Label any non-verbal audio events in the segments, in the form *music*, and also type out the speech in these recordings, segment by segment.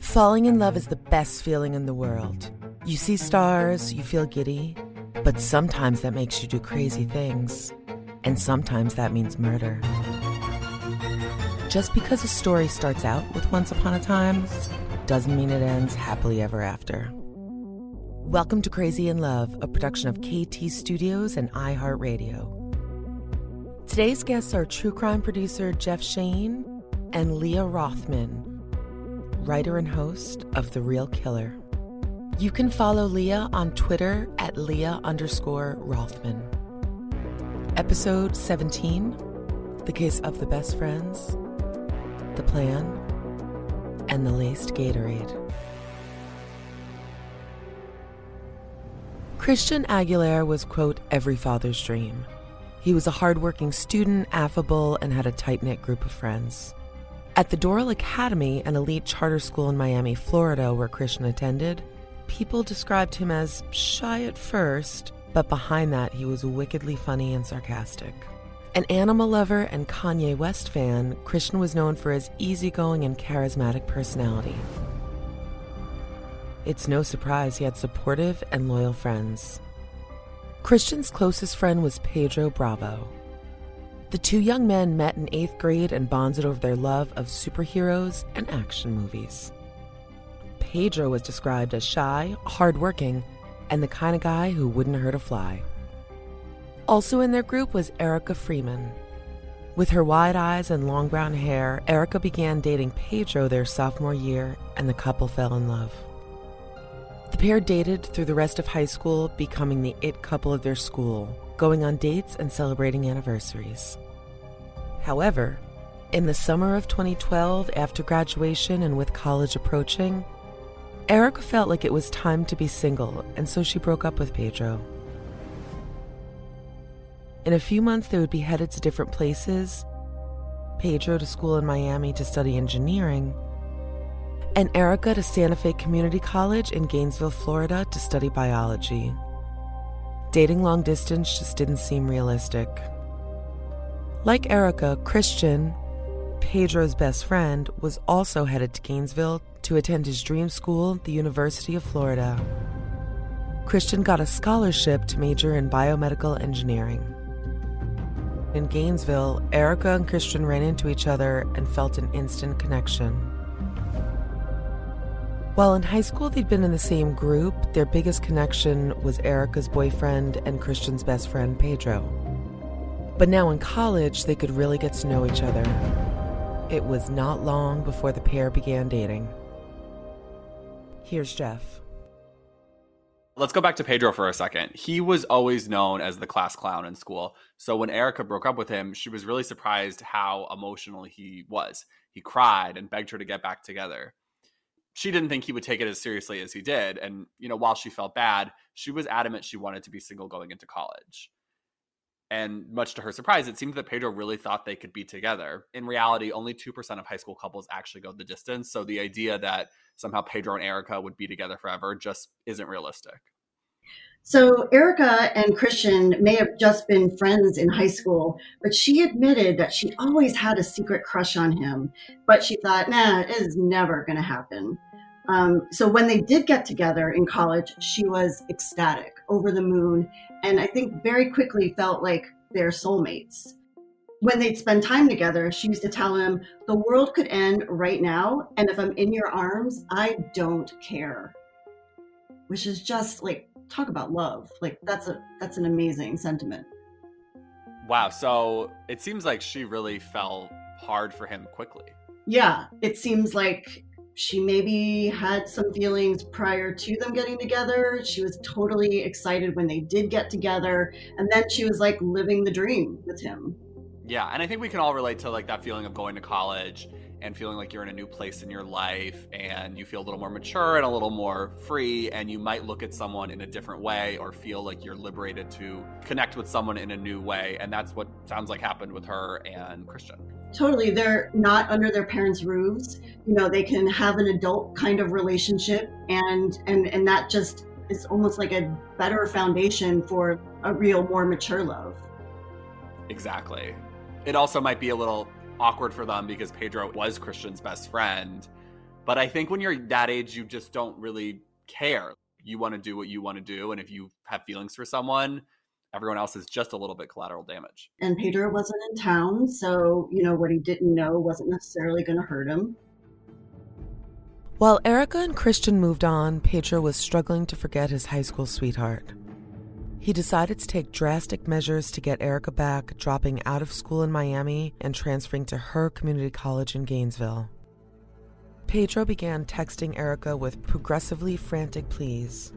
Falling in love is the best feeling in the world. You see stars, you feel giddy, but sometimes that makes you do crazy things. And sometimes that means murder. Just because a story starts out with Once Upon a Time doesn't mean it ends happily ever after. Welcome to Crazy in Love, a production of KT Studios and iHeartRadio. Today's guests are true crime producer Jeff Shane and Leah Rothman writer and host of The Real Killer. You can follow Leah on Twitter at Leah underscore Rothman. Episode 17 The Case of the Best Friends, The Plan, and the Laced Gatorade. Christian Aguilar was, quote, every father's dream. He was a hardworking student, affable, and had a tight knit group of friends. At the Doral Academy, an elite charter school in Miami, Florida, where Christian attended, people described him as shy at first, but behind that, he was wickedly funny and sarcastic. An animal lover and Kanye West fan, Christian was known for his easygoing and charismatic personality. It's no surprise he had supportive and loyal friends. Christian's closest friend was Pedro Bravo. The two young men met in eighth grade and bonded over their love of superheroes and action movies. Pedro was described as shy, hardworking, and the kind of guy who wouldn't hurt a fly. Also in their group was Erica Friedman. With her wide eyes and long brown hair, Erica began dating Pedro their sophomore year, and the couple fell in love. The pair dated through the rest of high school, becoming the it couple of their school, going on dates and celebrating anniversaries. However, in the summer of 2012, after graduation and with college approaching, Erica felt like it was time to be single, and so she broke up with Pedro. In a few months, they would be headed to different places Pedro to school in Miami to study engineering, and Erica to Santa Fe Community College in Gainesville, Florida to study biology. Dating long distance just didn't seem realistic. Like Erica, Christian, Pedro's best friend, was also headed to Gainesville to attend his dream school, the University of Florida. Christian got a scholarship to major in biomedical engineering. In Gainesville, Erica and Christian ran into each other and felt an instant connection. While in high school they'd been in the same group, their biggest connection was Erica's boyfriend and Christian's best friend, Pedro. But now in college, they could really get to know each other. It was not long before the pair began dating. Here's Jeff. Let's go back to Pedro for a second. He was always known as the class clown in school. So when Erica broke up with him, she was really surprised how emotional he was. He cried and begged her to get back together. She didn't think he would take it as seriously as he did. And, you know, while she felt bad, she was adamant she wanted to be single going into college. And much to her surprise, it seemed that Pedro really thought they could be together. In reality, only 2% of high school couples actually go the distance. So the idea that somehow Pedro and Erica would be together forever just isn't realistic. So Erica and Christian may have just been friends in high school, but she admitted that she always had a secret crush on him. But she thought, nah, it is never going to happen. Um, so when they did get together in college, she was ecstatic, over the moon, and I think very quickly felt like they're soulmates. When they'd spend time together, she used to tell him, The world could end right now, and if I'm in your arms, I don't care. Which is just like, talk about love. Like, that's a that's an amazing sentiment. Wow. So it seems like she really fell hard for him quickly. Yeah, it seems like she maybe had some feelings prior to them getting together. She was totally excited when they did get together. And then she was like living the dream with him. Yeah. And I think we can all relate to like that feeling of going to college and feeling like you're in a new place in your life and you feel a little more mature and a little more free and you might look at someone in a different way or feel like you're liberated to connect with someone in a new way and that's what sounds like happened with her and Christian. Totally they're not under their parents' roofs. You know, they can have an adult kind of relationship and and and that just is almost like a better foundation for a real more mature love. Exactly. It also might be a little awkward for them because Pedro was Christian's best friend. But I think when you're that age, you just don't really care. You want to do what you want to do. And if you have feelings for someone, everyone else is just a little bit collateral damage. And Pedro wasn't in town. So, you know, what he didn't know wasn't necessarily going to hurt him. While Erica and Christian moved on, Pedro was struggling to forget his high school sweetheart. He decided to take drastic measures to get Erica back, dropping out of school in Miami and transferring to her community college in Gainesville. Pedro began texting Erica with progressively frantic pleas.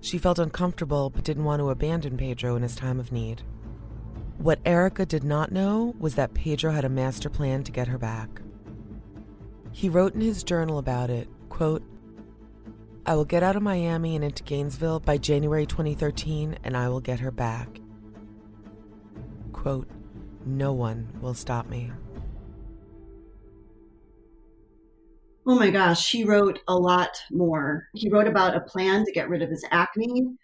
She felt uncomfortable but didn't want to abandon Pedro in his time of need. What Erica did not know was that Pedro had a master plan to get her back. He wrote in his journal about it, quote, I will get out of Miami and into Gainesville by January 2013 and I will get her back. Quote, no one will stop me. Oh my gosh, he wrote a lot more. He wrote about a plan to get rid of his acne,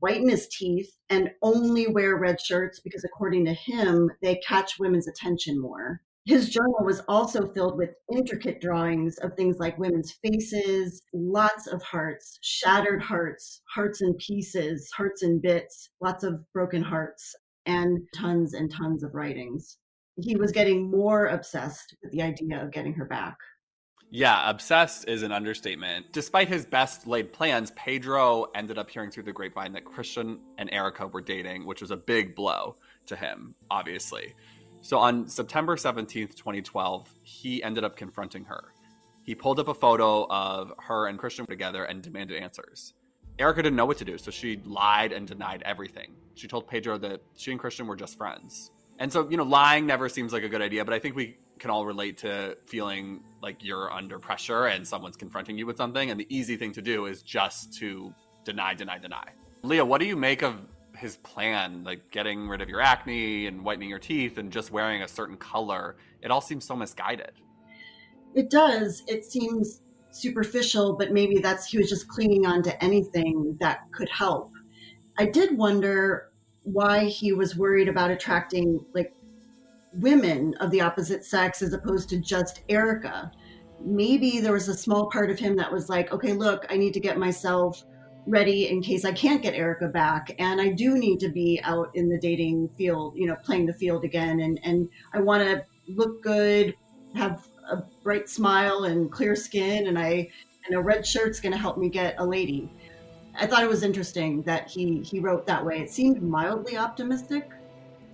whiten his teeth, and only wear red shirts because, according to him, they catch women's attention more. His journal was also filled with intricate drawings of things like women's faces, lots of hearts, shattered hearts, hearts in pieces, hearts in bits, lots of broken hearts, and tons and tons of writings. He was getting more obsessed with the idea of getting her back. Yeah, obsessed is an understatement. Despite his best laid plans, Pedro ended up hearing through the grapevine that Christian and Erica were dating, which was a big blow to him, obviously. So on September 17th, 2012, he ended up confronting her. He pulled up a photo of her and Christian together and demanded answers. Erica didn't know what to do, so she lied and denied everything. She told Pedro that she and Christian were just friends. And so, you know, lying never seems like a good idea, but I think we can all relate to feeling like you're under pressure and someone's confronting you with something. And the easy thing to do is just to deny, deny, deny. Leah, what do you make of his plan, like getting rid of your acne and whitening your teeth and just wearing a certain color, it all seems so misguided. It does. It seems superficial, but maybe that's he was just clinging on to anything that could help. I did wonder why he was worried about attracting like women of the opposite sex as opposed to just Erica. Maybe there was a small part of him that was like, okay, look, I need to get myself ready in case I can't get Erica back. And I do need to be out in the dating field, you know, playing the field again. And, and I want to look good, have a bright smile and clear skin. And I, and a red shirt's going to help me get a lady. I thought it was interesting that he, he wrote that way. It seemed mildly optimistic.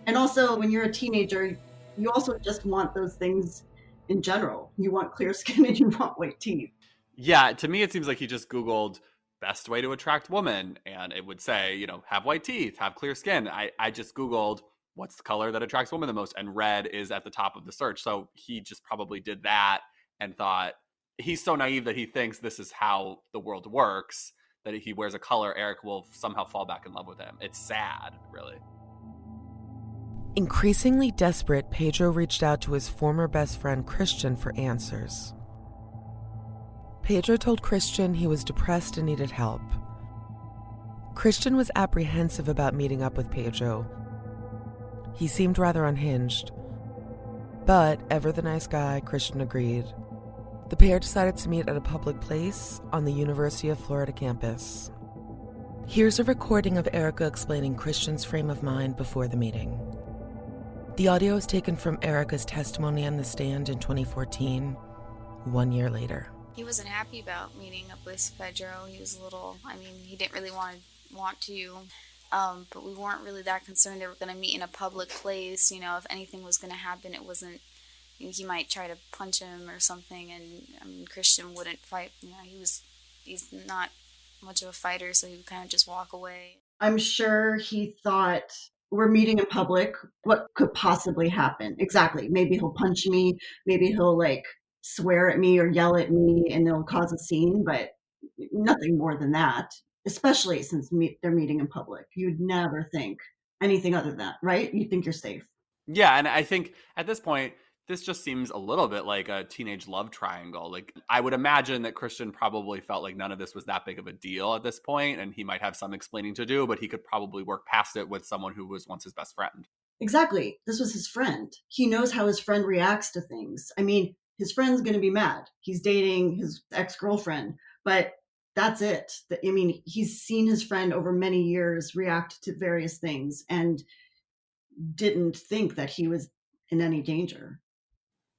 And also when you're a teenager, you also just want those things in general. You want clear skin and you want white teeth. Yeah, to me, it seems like he just Googled best way to attract women and it would say, you know, have white teeth, have clear skin. I, I just Googled what's the color that attracts women the most and red is at the top of the search. So he just probably did that and thought he's so naive that he thinks this is how the world works that if he wears a color, Eric will somehow fall back in love with him. It's sad, really. Increasingly desperate, Pedro reached out to his former best friend Christian for answers. Pedro told Christian he was depressed and needed help. Christian was apprehensive about meeting up with Pedro. He seemed rather unhinged. But, ever the nice guy, Christian agreed. The pair decided to meet at a public place on the University of Florida campus. Here's a recording of Erica explaining Christian's frame of mind before the meeting. The audio is taken from Erica's testimony on the stand in 2014, one year later. He wasn't happy about meeting up with Pedro. He was a little, I mean, he didn't really want to, want to. Um, but we weren't really that concerned they were going to meet in a public place. You know, if anything was going to happen, it wasn't, you know, he might try to punch him or something. And, I mean, Christian wouldn't fight. You know, he was, he's not much of a fighter, so he would kind of just walk away. I'm sure he thought we're meeting in public. What could possibly happen? Exactly. Maybe he'll punch me. Maybe he'll like swear at me or yell at me and it'll cause a scene, but nothing more than that, especially since meet, they're meeting in public. You'd never think anything other than that, right? You think you're safe. Yeah. And I think at this point, this just seems a little bit like a teenage love triangle. Like I would imagine that Christian probably felt like none of this was that big of a deal at this point, and he might have some explaining to do, but he could probably work past it with someone who was once his best friend. Exactly. This was his friend. He knows how his friend reacts to things. I mean, his friend's going to be mad. He's dating his ex girlfriend, but that's it. I mean, he's seen his friend over many years react to various things and didn't think that he was in any danger.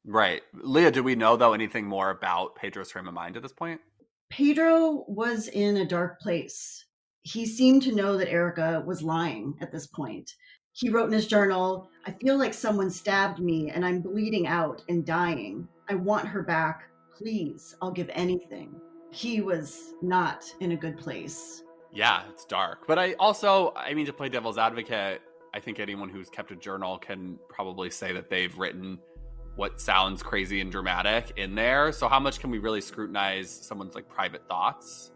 Right. Leah, do we know though anything more about Pedro's frame of mind at this point? Pedro was in a dark place. He seemed to know that Erica was lying at this point. He wrote in his journal, I feel like someone stabbed me and I'm bleeding out and dying. I want her back. Please, I'll give anything. He was not in a good place. Yeah, it's dark. But I also, I mean, to play devil's advocate, I think anyone who's kept a journal can probably say that they've written what sounds crazy and dramatic in there. So how much can we really scrutinize someone's like private thoughts?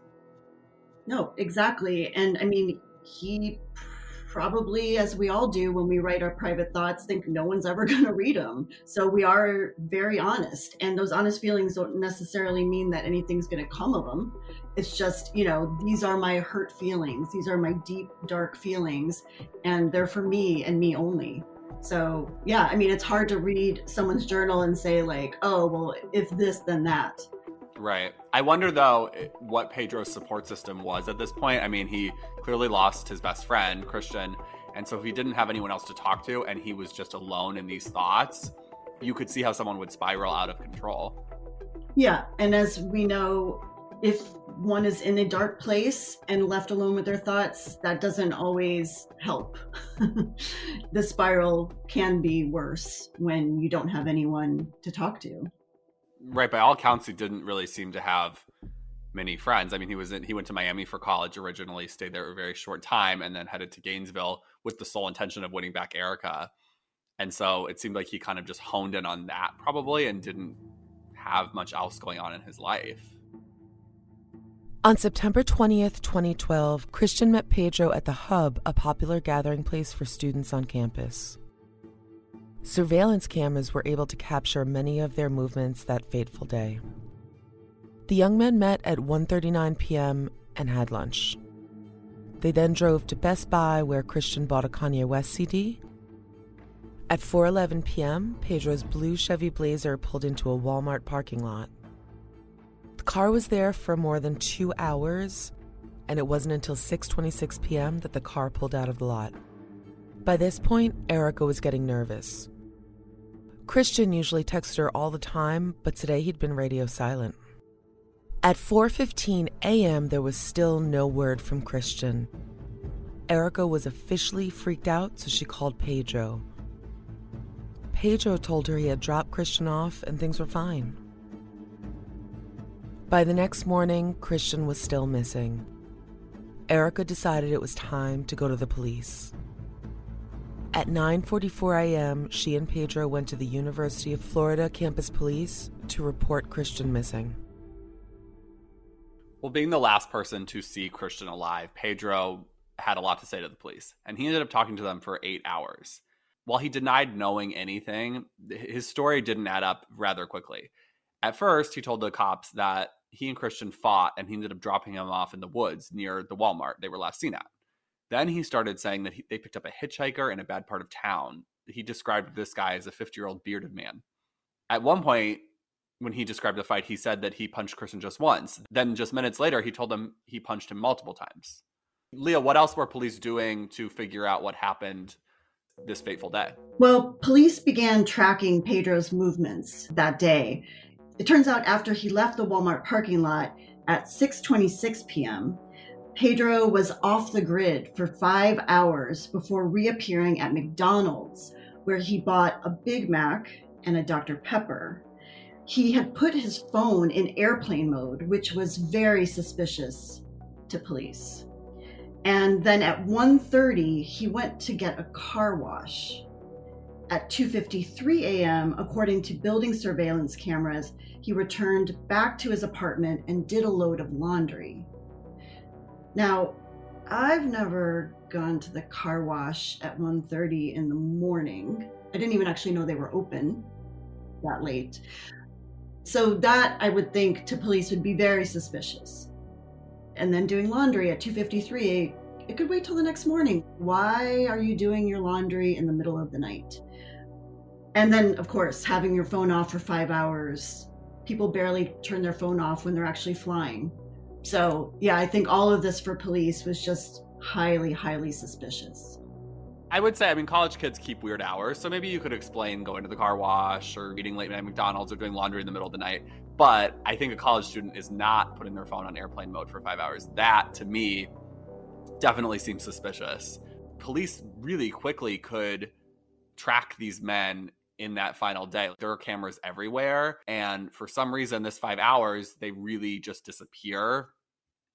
No, exactly. And I mean, he probably, as we all do when we write our private thoughts, think no one's ever *laughs* going to read them. So we are very honest. And those honest feelings don't necessarily mean that anything's going to come of them. It's just, you know, these are my hurt feelings. These are my deep, dark feelings. And they're for me and me only. So, yeah, I mean, it's hard to read someone's journal and say, like, oh, well, if this, then that. Right. I wonder, though, what Pedro's support system was at this point. I mean, he clearly lost his best friend, Christian. And so, if he didn't have anyone else to talk to and he was just alone in these thoughts, you could see how someone would spiral out of control. Yeah. And as we know, if one is in a dark place and left alone with their thoughts, that doesn't always help. *laughs* the spiral can be worse when you don't have anyone to talk to. Right. By all accounts, he didn't really seem to have many friends. I mean, he was in, he went to Miami for college originally, stayed there a very short time, and then headed to Gainesville with the sole intention of winning back Erica. And so it seemed like he kind of just honed in on that probably and didn't have much else going on in his life. On September 20th, 2012, Christian met Pedro at the Hub, a popular gathering place for students on campus. Surveillance cameras were able to capture many of their movements that fateful day. The young men met at 1:39 p.m. and had lunch. They then drove to Best Buy where Christian bought a Kanye West CD. At 4:11 p.m., Pedro's blue Chevy Blazer pulled into a Walmart parking lot. The car was there for more than two hours, and it wasn't until 6:26 p.m. that the car pulled out of the lot. By this point, Erica was getting nervous. Christian usually texted her all the time, but today he'd been radio silent. At 4:15 a.m., there was still no word from Christian. Erica was officially freaked out, so she called Pedro. Pedro told her he had dropped Christian off and things were fine. By the next morning, Christian was still missing. Erica decided it was time to go to the police. At 9:44 a.m., she and Pedro went to the University of Florida campus police to report Christian missing. Well, being the last person to see Christian alive, Pedro had a lot to say to the police, and he ended up talking to them for 8 hours. While he denied knowing anything, his story didn't add up rather quickly. At first, he told the cops that he and Christian fought and he ended up dropping him off in the woods near the Walmart they were last seen at. Then he started saying that he, they picked up a hitchhiker in a bad part of town. He described this guy as a 50 year old bearded man. At one point, when he described the fight, he said that he punched Christian just once. Then, just minutes later, he told them he punched him multiple times. Leah, what else were police doing to figure out what happened this fateful day? Well, police began tracking Pedro's movements that day. It turns out after he left the Walmart parking lot at 6:26 p.m., Pedro was off the grid for 5 hours before reappearing at McDonald's where he bought a Big Mac and a Dr Pepper. He had put his phone in airplane mode, which was very suspicious to police. And then at 1:30 he went to get a car wash. At 2:53 a.m., according to building surveillance cameras, he returned back to his apartment and did a load of laundry. Now, I've never gone to the car wash at 1:30 in the morning. I didn't even actually know they were open that late. So that I would think to police would be very suspicious. And then doing laundry at 2:53, it could wait till the next morning. Why are you doing your laundry in the middle of the night? And then of course, having your phone off for 5 hours. People barely turn their phone off when they're actually flying. So, yeah, I think all of this for police was just highly highly suspicious. I would say, I mean, college kids keep weird hours, so maybe you could explain going to the car wash or eating late night McDonald's or doing laundry in the middle of the night. But I think a college student is not putting their phone on airplane mode for five hours. That, to me, definitely seems suspicious. Police really quickly could track these men in that final day. There are cameras everywhere. And for some reason, this five hours, they really just disappear.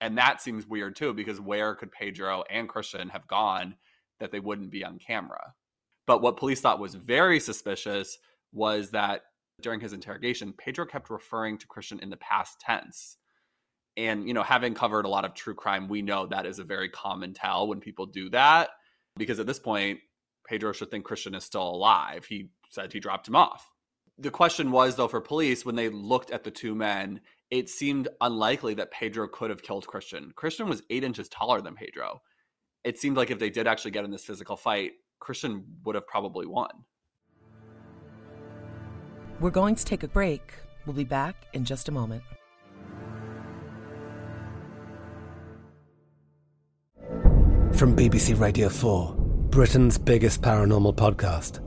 And that seems weird too, because where could Pedro and Christian have gone that they wouldn't be on camera? But what police thought was very suspicious was that during his interrogation, Pedro kept referring to Christian in the past tense. And, you know, having covered a lot of true crime, we know that is a very common tell when people do that. Because at this point, Pedro should think Christian is still alive. He said he dropped him off. The question was, though, for police, when they looked at the two men, it seemed unlikely that Pedro could have killed Christian. Christian was eight inches taller than Pedro. It seemed like if they did actually get in this physical fight, Christian would have probably won. We're going to take a break. We'll be back in just a moment. From BBC Radio 4, Britain's biggest paranormal podcast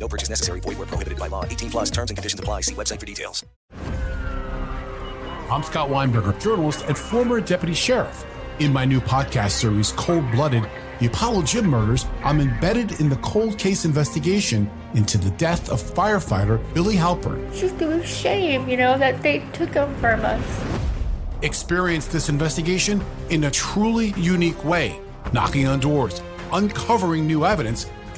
No purchase necessary. Void where prohibited by law. 18 plus terms and conditions apply. See website for details. I'm Scott Weinberger, journalist and former deputy sheriff. In my new podcast series, Cold Blooded The Apollo Gym Murders, I'm embedded in the cold case investigation into the death of firefighter Billy Halpern. It's just a shame, you know, that they took him from us. Experience this investigation in a truly unique way, knocking on doors, uncovering new evidence,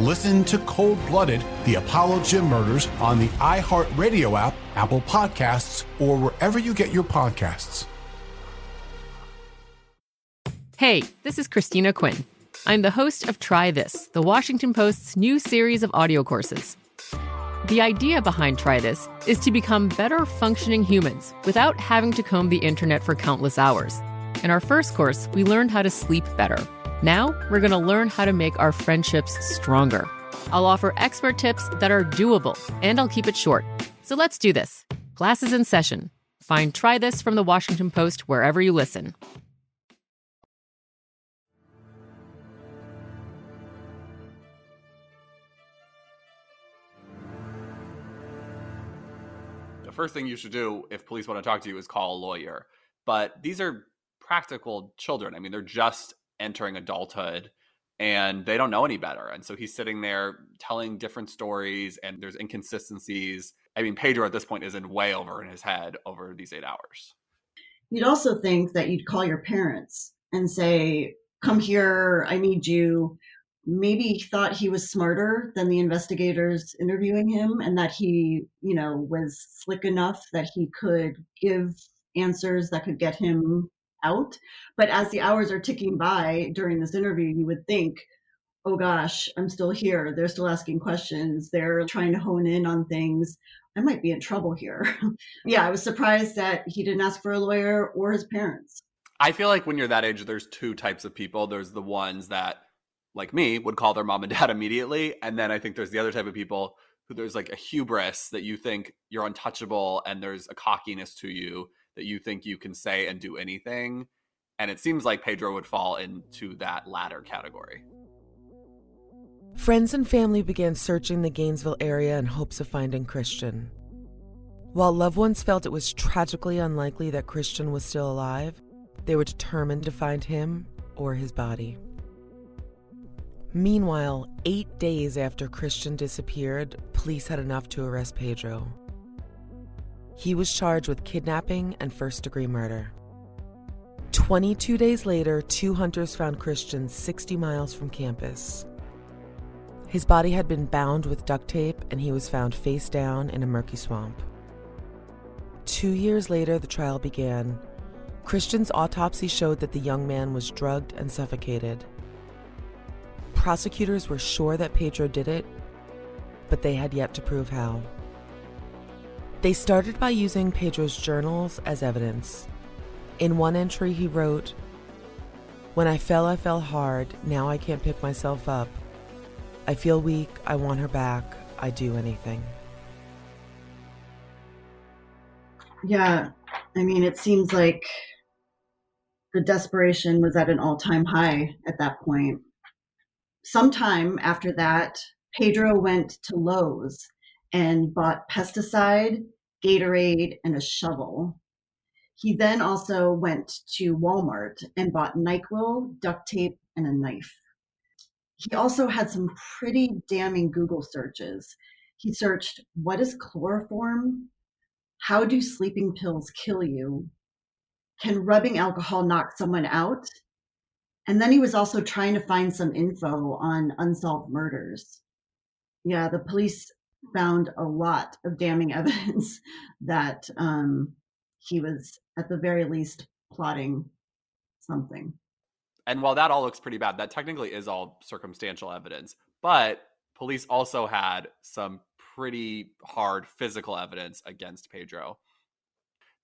Listen to Cold Blooded, the Apollo Gym Murders on the iHeartRadio app, Apple Podcasts, or wherever you get your podcasts. Hey, this is Christina Quinn. I'm the host of Try This, the Washington Post's new series of audio courses. The idea behind Try This is to become better functioning humans without having to comb the internet for countless hours. In our first course, we learned how to sleep better. Now, we're going to learn how to make our friendships stronger. I'll offer expert tips that are doable, and I'll keep it short. So let's do this. Class is in session. Find Try This from the Washington Post wherever you listen. The first thing you should do if police want to talk to you is call a lawyer. But these are practical children. I mean, they're just entering adulthood and they don't know any better. And so he's sitting there telling different stories and there's inconsistencies. I mean, Pedro at this point is in way over in his head over these eight hours. You'd also think that you'd call your parents and say, Come here, I need you. Maybe he thought he was smarter than the investigators interviewing him and that he, you know, was slick enough that he could give answers that could get him out. But as the hours are ticking by during this interview, you would think, oh gosh, I'm still here. They're still asking questions. They're trying to hone in on things. I might be in trouble here. *laughs* yeah, I was surprised that he didn't ask for a lawyer or his parents. I feel like when you're that age, there's two types of people. There's the ones that, like me, would call their mom and *laughs* dad immediately. And then I think there's the other type of people who there's like a hubris that you think you're untouchable and there's a cockiness to you that you think you can say and do anything. And it seems like Pedro would fall into that latter category. Friends and family began searching the Gainesville area in hopes of finding Christian. While loved ones felt it was tragically unlikely that Christian was still alive, they were determined to find him or his body. Meanwhile, eight days after Christian disappeared, police had enough to arrest Pedro. He was charged with kidnapping and first degree murder. 22 days later, two hunters found Christian 60 miles from campus. His body had been bound with duct tape and he was found face down in a murky swamp. Two years later, the trial began. Christian's autopsy showed that the young man was drugged and suffocated. Prosecutors were sure that Pedro did it, but they had yet to prove how. They started by using Pedro's journals as evidence. In one entry, he wrote, When I fell, I fell hard. Now I can't pick myself up. I feel weak. I want her back. I do anything. Yeah, I mean, it seems like the desperation was at an all time high at that point. Sometime after that, Pedro went to Lowe's and bought pesticide, Gatorade, and a shovel. He then also went to Walmart and bought NyQuil, duct tape, and a knife. He also had some pretty damning Google searches. He searched, What is chloroform? How do sleeping pills kill you? Can rubbing alcohol knock someone out? And then he was also trying to find some info on unsolved murders. Yeah, the police found a lot of damning *laughs* evidence that um, he was, at the very least, plotting something. And while that all looks pretty bad, that technically is all circumstantial evidence. But police also had some pretty hard physical evidence against Pedro.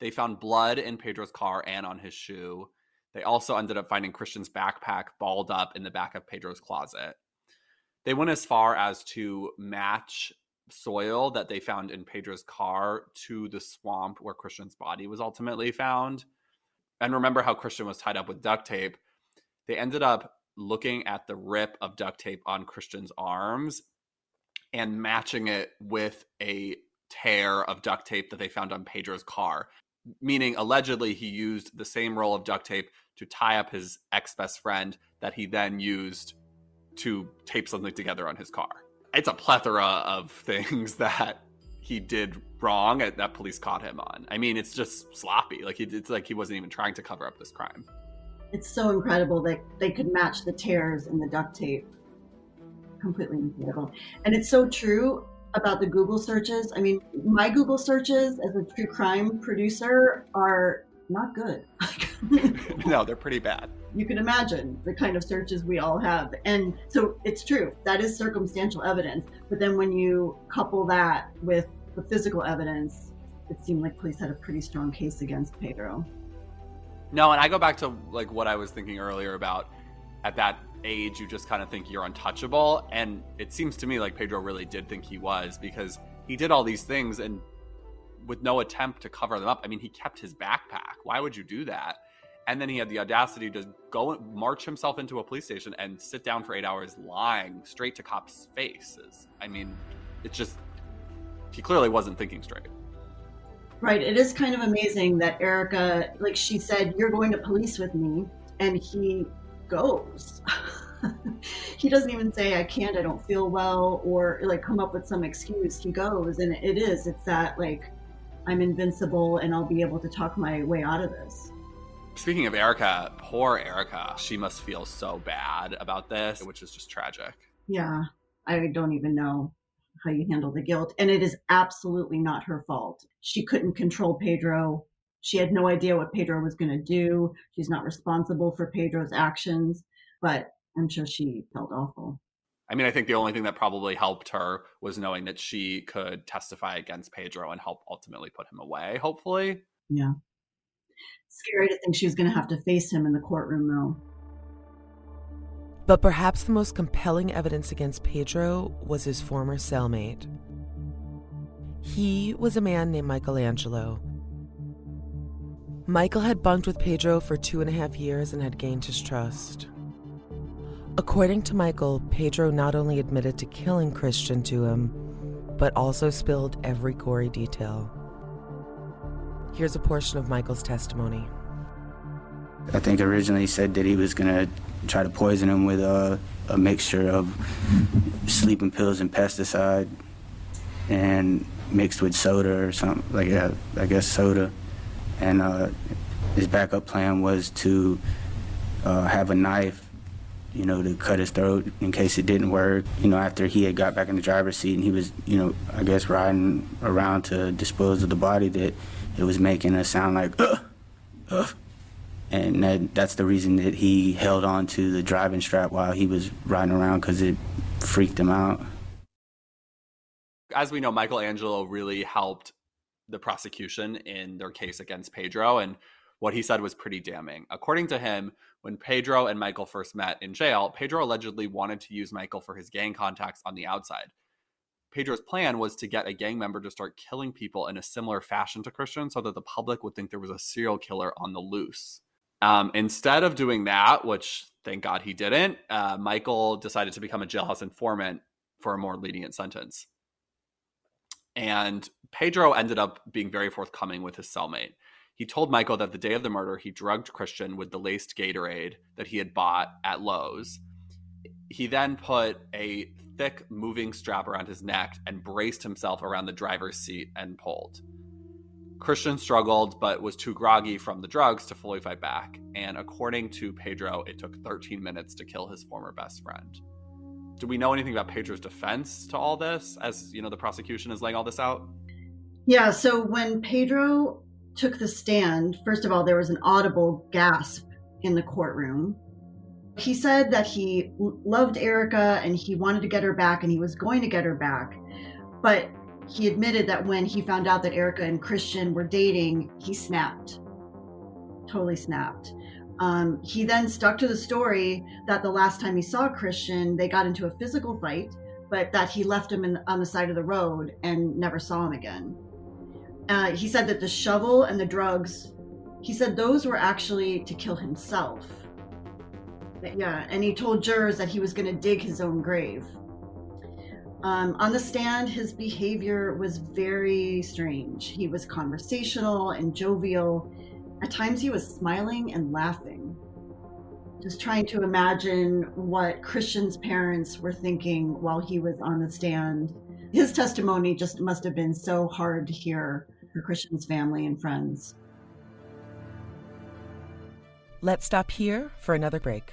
They found blood in Pedro's car and on his shoe. They also ended up finding Christian's backpack balled up in the back of Pedro's closet. They went as far as to match soil that they found in Pedro's car to the swamp where Christian's body was ultimately found. And remember how Christian was tied up with duct tape. They ended up looking at the rip of duct tape on Christian's arms and matching it with a tear of duct tape that they found on Pedro's car, meaning allegedly he used the same roll of duct tape to tie up his ex best friend that he then used to tape something together on his car. It's a plethora of *laughs* things that he did wrong that police caught him on. I mean, it's just sloppy. Like he, it's like he wasn't even trying to cover up this crime. It's so incredible that they could match the tears in the duct tape. Completely incredible. And it's so true about the Google searches. I mean, my Google searches as a true crime producer are not good. *laughs* *laughs* no, they're pretty bad. You can imagine the kind of searches we all have. And so it's true, that is circumstantial evidence. But then when you couple that with the physical evidence, it seemed like police had a pretty strong case against Pedro. No, and I go back to like what I was thinking earlier about at that age you just kind of think you're untouchable and it seems to me like Pedro really did think he was because he did all these things and with no attempt to cover them up. I mean, he kept his backpack. Why would you do that? And then he had the audacity to go march himself into a police station and sit down for eight hours lying straight to cops' faces. I mean, it's just, he clearly wasn't thinking straight. Right. It is kind of amazing that Erica, like she said, you're going to police with me. And he goes. *laughs* he doesn't even say, I can't, I don't feel well, or like come up with some excuse. He goes. And it is, it's that like, I'm invincible and I'll be able to talk my way out of this. Speaking of Erica, poor Erica. She must feel so bad about this, which is just tragic. Yeah, I don't even know how you handle the guilt. And it is absolutely not her fault. She couldn't control Pedro. She had no idea what Pedro was going to do. She's not responsible for Pedro's actions, but I'm sure she felt awful. I mean, I think the only thing that probably helped her was knowing that she could testify against Pedro and help ultimately put him away, hopefully. Yeah. Scary to think she was going to have to face him in the courtroom, though. But perhaps the most compelling evidence against Pedro was his former cellmate. He was a man named Michelangelo. Michael had bunked with Pedro for two and a half years and had gained his trust. According to Michael, Pedro not only admitted to killing Christian to him, but also spilled every gory detail. Here's a portion of Michael's testimony. I think originally he said that he was going to try to poison him with a, a mixture of sleeping pills and pesticide and mixed with soda or something, like, uh, I guess soda. And uh, his backup plan was to uh, have a knife you know, to cut his throat in case it didn't work. You know, after he had got back in the driver's seat and he was, you know, I guess riding around to dispose of the body, that it was making a sound like, uh, uh. And that, that's the reason that he held on to the driving strap while he was riding around because it freaked him out. As we know, Michelangelo really helped the prosecution in their case against Pedro. And what he said was pretty damning. According to him, when Pedro and Michael first met in jail, Pedro allegedly wanted to use Michael for his gang contacts on the outside. Pedro's plan was to get a gang member to start killing people in a similar fashion to Christian so that the public would think there was a serial killer on the loose. Um, instead of doing that, which thank God he didn't, uh, Michael decided to become a jailhouse informant for a more lenient sentence. And Pedro ended up being very forthcoming with his cellmate. He told Michael that the day of the murder, he drugged Christian with the laced Gatorade that he had bought at Lowe's. He then put a thick moving strap around his neck and braced himself around the driver's seat and pulled. Christian struggled but was too groggy from the drugs to fully fight back. And according to Pedro, it took 13 minutes to kill his former best friend. Do we know anything about Pedro's defense to all this as, you know, the prosecution is laying all this out? Yeah, so when Pedro took the stand, first of all, there was an audible gasp in the courtroom. He said that he loved Erica and he wanted to get her back and he was going to get her back. But he admitted that when he found out that Erica and Christian were dating, he snapped. Totally snapped. Um, he then stuck to the story that the last time he saw Christian, they got into a physical fight, but that he left him in, on the side of the road and never saw him again. Uh, he said that the shovel and the drugs, he said those were actually to kill himself. Yeah, and he told jurors that he was going to dig his own grave. Um, on the stand, his behavior was very strange. He was conversational and jovial. At times, he was smiling and laughing. Just trying to imagine what Christian's parents were thinking while he was on the stand. His testimony just must have been so hard to hear for Christian's family and friends. Let's stop here for another break.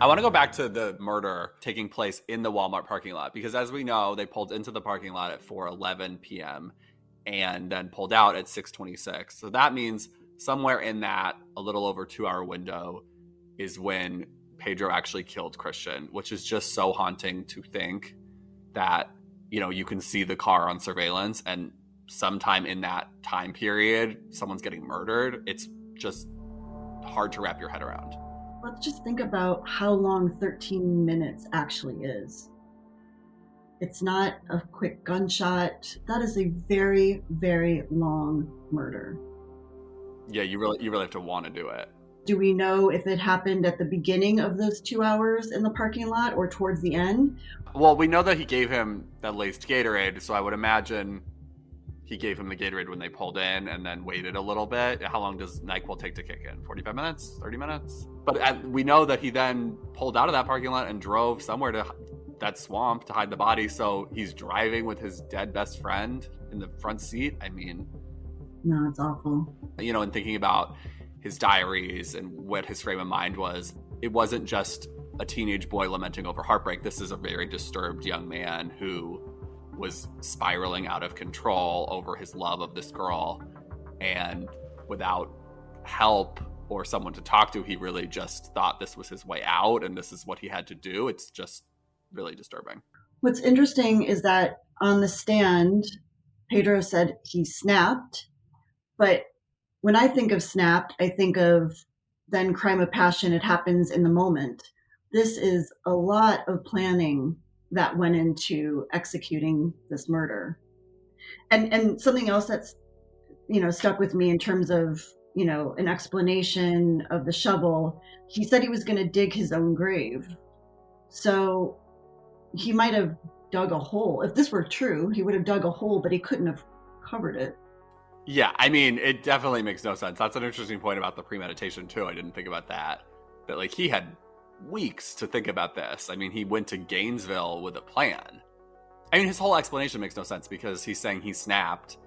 I want to go back to the murder taking place in the Walmart parking lot because, as we know, they pulled into the parking lot at 4:11 p.m. and then pulled out at 6:26. So that means somewhere in that, a little over two-hour window, is when Pedro actually killed Christian, which is just so haunting to think that you know you can see the car on surveillance and sometime in that time period someone's getting murdered. It's just hard to wrap your head around let's just think about how long 13 minutes actually is. It's not a quick gunshot. That is a very, very long murder. Yeah, you really you really have to want to do it. Do we know if it happened at the beginning of those two hours in the parking lot or towards the end? Well, we know that he gave him that laced Gatorade, so I would imagine he gave him the Gatorade when they pulled in and then waited a little bit. How long does NyQuil take to kick in? 45 minutes? 30 minutes? But at, we know that he then pulled out of that parking lot and drove somewhere to that swamp to hide the body. So he's driving with his dead best friend in the front seat. I mean, no, it's awful. You know, and thinking about his diaries and what his frame of mind was, it wasn't just a teenage boy lamenting over heartbreak. This is a very disturbed young man who was spiraling out of control over his love of this girl and without help or someone to talk to. He really just thought this was his way out and this is what he had to do. It's just really disturbing. What's interesting is that on the stand, Pedro said he snapped, but when I think of snapped, I think of then crime of passion. It happens in the moment. This is a lot of planning that went into executing this murder. And and something else that's you know stuck with me in terms of you know an explanation of the shovel. He said he was going to dig his own grave. So he might have dug a hole. If this were true, he would have dug a hole, but he couldn't have covered it. Yeah, I mean, it definitely makes no sense. That's an interesting point about the premeditation too. I didn't think about that. That like he had weeks to think about this. I mean, he went to Gainesville with a plan. I mean, his whole explanation makes no sense because he's saying he snapped.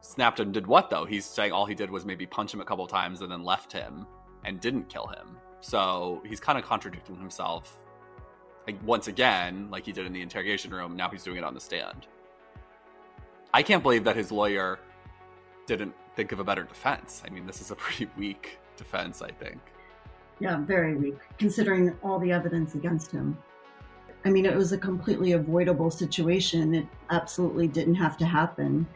Snapped and did what though? He's saying all he did was maybe punch him a couple times and then left him and didn't kill him. So he's kind of contradicting himself like once again, like he did in the interrogation room. Now he's doing it on the stand. I can't believe that his lawyer didn't think of a better defense. I mean, this is a *laughs* pretty weak defense, I think. Yeah, very weak, considering all the evidence against him. I mean, it was a completely avoidable situation. It absolutely didn't have to happen.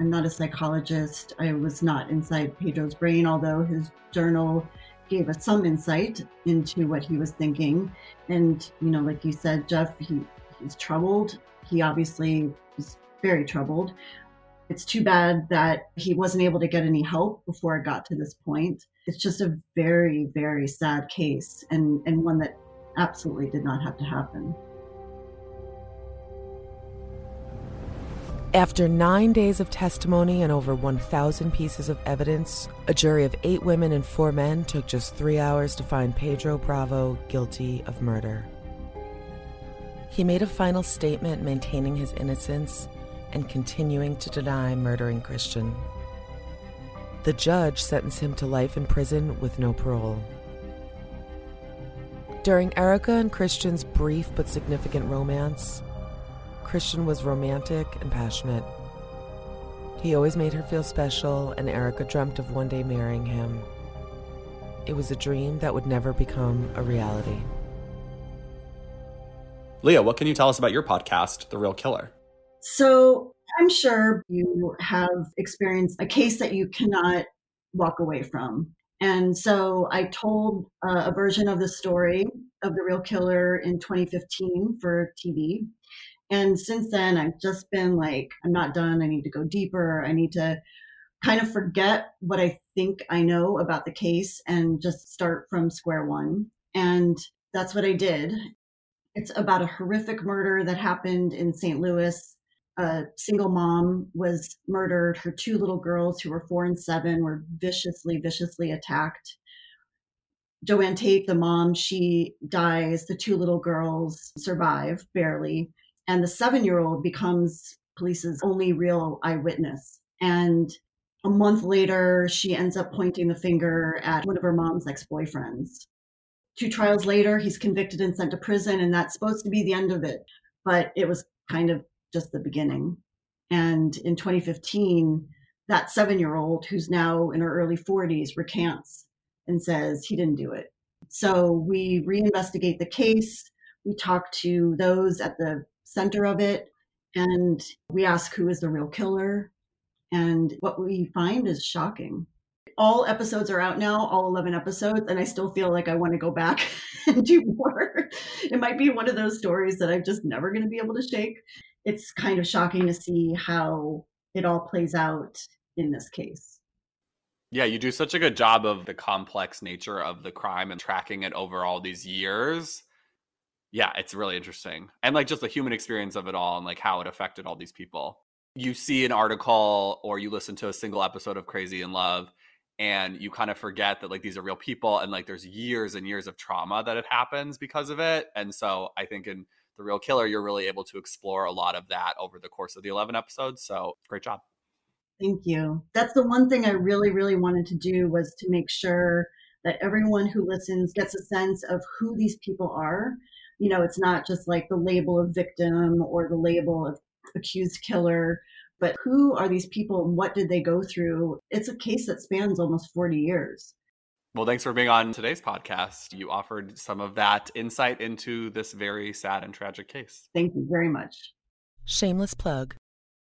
I'm not a psychologist. I was not inside Pedro's brain, although his journal gave us some insight into what he was thinking. And, you know, like you said, Jeff, he, he's troubled. He obviously was very troubled. It's too bad that he wasn't able to get any help before it got to this point. It's just a very, very sad case and, and one that absolutely did not have to happen. After nine days of testimony and over 1,000 pieces of evidence, a jury of eight women and four men took just three hours to find Pedro Bravo guilty of murder. He made a final statement maintaining his innocence and continuing to deny murdering Christian. The judge sentenced him to life in prison with no parole. During Erica and Christian's brief but significant romance, Christian was romantic and passionate. He always made her feel special, and Erica dreamt of one day marrying him. It was a dream that would never become a reality. Leah, what can you tell us about your podcast, The Real Killer? So I'm sure you have experienced a case that you cannot walk away from. And so I told uh, a version of the story of the real killer in 2015 for TV. And since then, I've just been like, I'm not done. I need to go deeper. I need to kind of forget what I think I know about the case and just start from square one. And that's what I did. It's about a horrific murder that happened in St. Louis a single mom was murdered. Her two little girls, who were four and seven, were viciously, viciously attacked. Joanne Tate, the mom, she dies. The two little girls survive barely. And the seven year old becomes police's only real eyewitness. And a month later, she ends up pointing the finger at one of her mom's ex boyfriends. Two trials later, he's convicted and sent to prison, and that's supposed to be the end of it. But it was kind of just the beginning. And in 2015, that seven year old who's now in her early 40s recants and says he didn't do it. So we reinvestigate the case. We talk to those at the center of it and we ask who is the real killer. And what we find is shocking. All episodes are out now, all 11 episodes, and I still feel like I want to go back *laughs* and do more. It might be one of those stories that I'm just never going to be able to shake it's kind of shocking to see how it all plays out in this case. Yeah, you do such a good job of the complex nature of the crime and tracking it over all these years. Yeah, it's really interesting. And like just the human experience of it all and like how it affected all these people. You see an article or you listen to a single episode of Crazy in Love and you kind of forget that like these are real people and like there's years and years of trauma that it happens because of it. And so I think in the real killer, you're really able to explore a lot of that over the course of the 11 episodes. So great job. Thank you. That's the one thing I really, really wanted to do was to make sure that everyone who listens gets a sense of who these people are. You know, it's not just like the label of victim or the label of accused killer, but who are these people and what did they go through? It's a case that spans almost 40 years. Well, thanks for being on today's podcast. You offered some of that insight into this very sad and tragic case. Thank you very much. Shameless plug.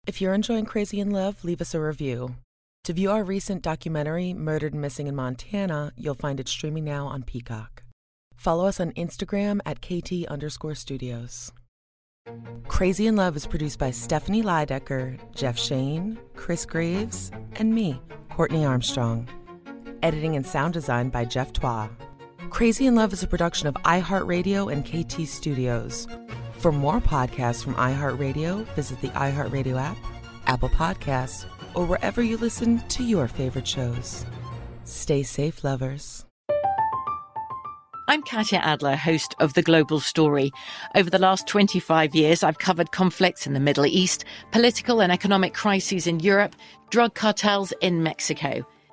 If you're enjoying Crazy in Love, leave us a review. To view our recent documentary, Murdered and Missing in Montana, you'll find it streaming now on Peacock. Follow us on Instagram at KT underscore studios. Crazy in Love is produced by Stephanie Lydecker, Jeff Shane, Chris Graves, and me, Courtney Armstrong. Editing and sound design by Jeff Twa. Crazy in Love is a production of iHeartRadio and KT Studios. For more podcasts from iHeartRadio, visit the iHeartRadio app, Apple Podcasts, or wherever you listen to your favorite shows. Stay safe, lovers. I'm Katya Adler, host of The Global Story. Over the last 25 years, I've covered conflicts in the Middle East, political and economic crises in Europe, drug cartels in Mexico.